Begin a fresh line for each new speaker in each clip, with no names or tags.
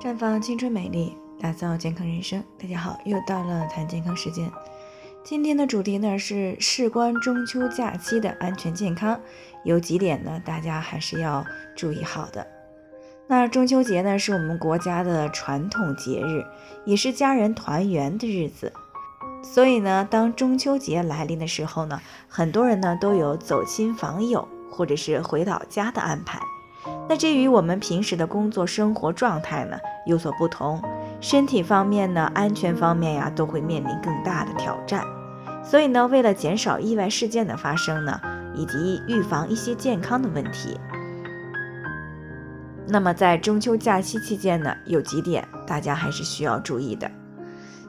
绽放青春美丽，打造健康人生。大家好，又到了谈健康时间。今天的主题呢是事关中秋假期的安全健康，有几点呢，大家还是要注意好的。那中秋节呢是我们国家的传统节日，也是家人团圆的日子。所以呢，当中秋节来临的时候呢，很多人呢都有走亲访友或者是回老家的安排。那这与我们平时的工作生活状态呢有所不同，身体方面呢、安全方面呀，都会面临更大的挑战。所以呢，为了减少意外事件的发生呢，以及预防一些健康的问题，那么在中秋假期期间呢，有几点大家还是需要注意的。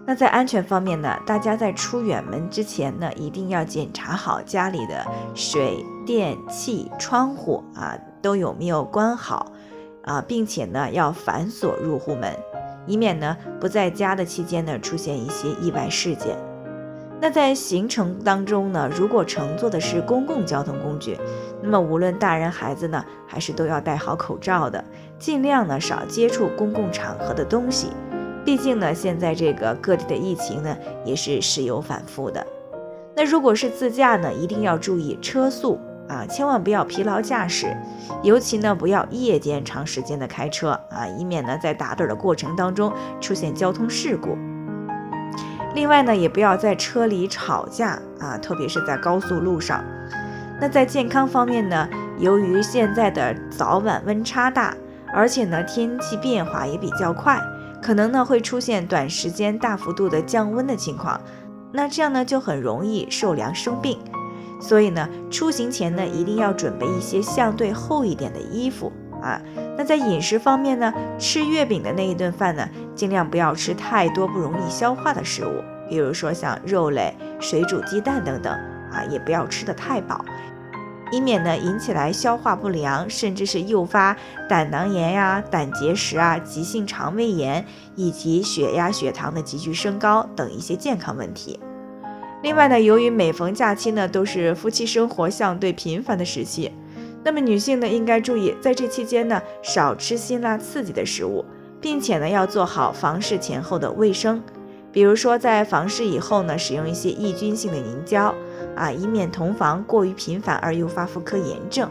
那在安全方面呢，大家在出远门之前呢，一定要检查好家里的水电气、窗户啊都有没有关好啊，并且呢要反锁入户门，以免呢不在家的期间呢出现一些意外事件。那在行程当中呢，如果乘坐的是公共交通工具，那么无论大人孩子呢，还是都要戴好口罩的，尽量呢少接触公共场合的东西。毕竟呢，现在这个各地的疫情呢也是时有反复的。那如果是自驾呢，一定要注意车速啊，千万不要疲劳驾驶，尤其呢不要夜间长时间的开车啊，以免呢在打盹的过程当中出现交通事故。另外呢，也不要在车里吵架啊，特别是在高速路上。那在健康方面呢，由于现在的早晚温差大，而且呢天气变化也比较快。可能呢会出现短时间大幅度的降温的情况，那这样呢就很容易受凉生病。所以呢，出行前呢一定要准备一些相对厚一点的衣服啊。那在饮食方面呢，吃月饼的那一顿饭呢，尽量不要吃太多不容易消化的食物，比如说像肉类、水煮鸡蛋等等啊，也不要吃得太饱。以免呢引起来消化不良，甚至是诱发胆囊炎呀、胆结石啊、急性肠胃炎以及血压、血糖的急剧升高等一些健康问题。另外呢，由于每逢假期呢都是夫妻生活相对频繁的时期，那么女性呢应该注意在这期间呢少吃辛辣刺激的食物，并且呢要做好房事前后的卫生，比如说在房事以后呢使用一些抑菌性的凝胶。啊，以免同房过于频繁而诱发妇科炎症。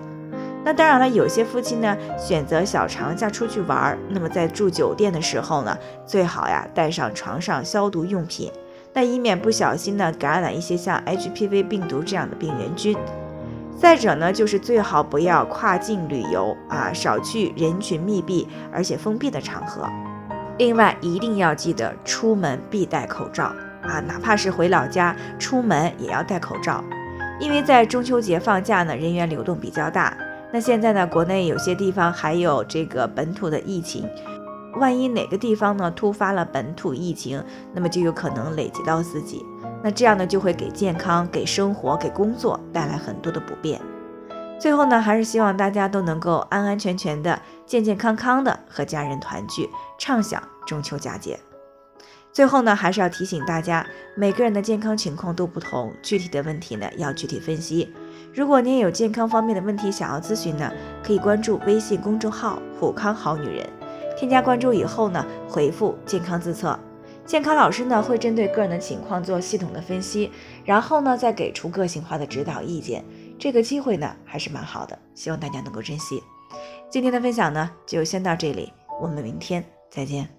那当然了，有些夫妻呢选择小长假出去玩，那么在住酒店的时候呢，最好呀带上床上消毒用品，那以免不小心呢感染一些像 HPV 病毒这样的病原菌。再者呢，就是最好不要跨境旅游啊，少去人群密闭而且封闭的场合。另外，一定要记得出门必戴口罩。啊，哪怕是回老家出门也要戴口罩，因为在中秋节放假呢，人员流动比较大。那现在呢，国内有些地方还有这个本土的疫情，万一哪个地方呢突发了本土疫情，那么就有可能累积到自己。那这样呢，就会给健康、给生活、给工作带来很多的不便。最后呢，还是希望大家都能够安安全全的、健健康康的和家人团聚，畅享中秋佳节。最后呢，还是要提醒大家，每个人的健康情况都不同，具体的问题呢要具体分析。如果您有健康方面的问题想要咨询呢，可以关注微信公众号“普康好女人”，添加关注以后呢，回复“健康自测”，健康老师呢会针对个人的情况做系统的分析，然后呢再给出个性化的指导意见。这个机会呢还是蛮好的，希望大家能够珍惜。今天的分享呢就先到这里，我们明天再见。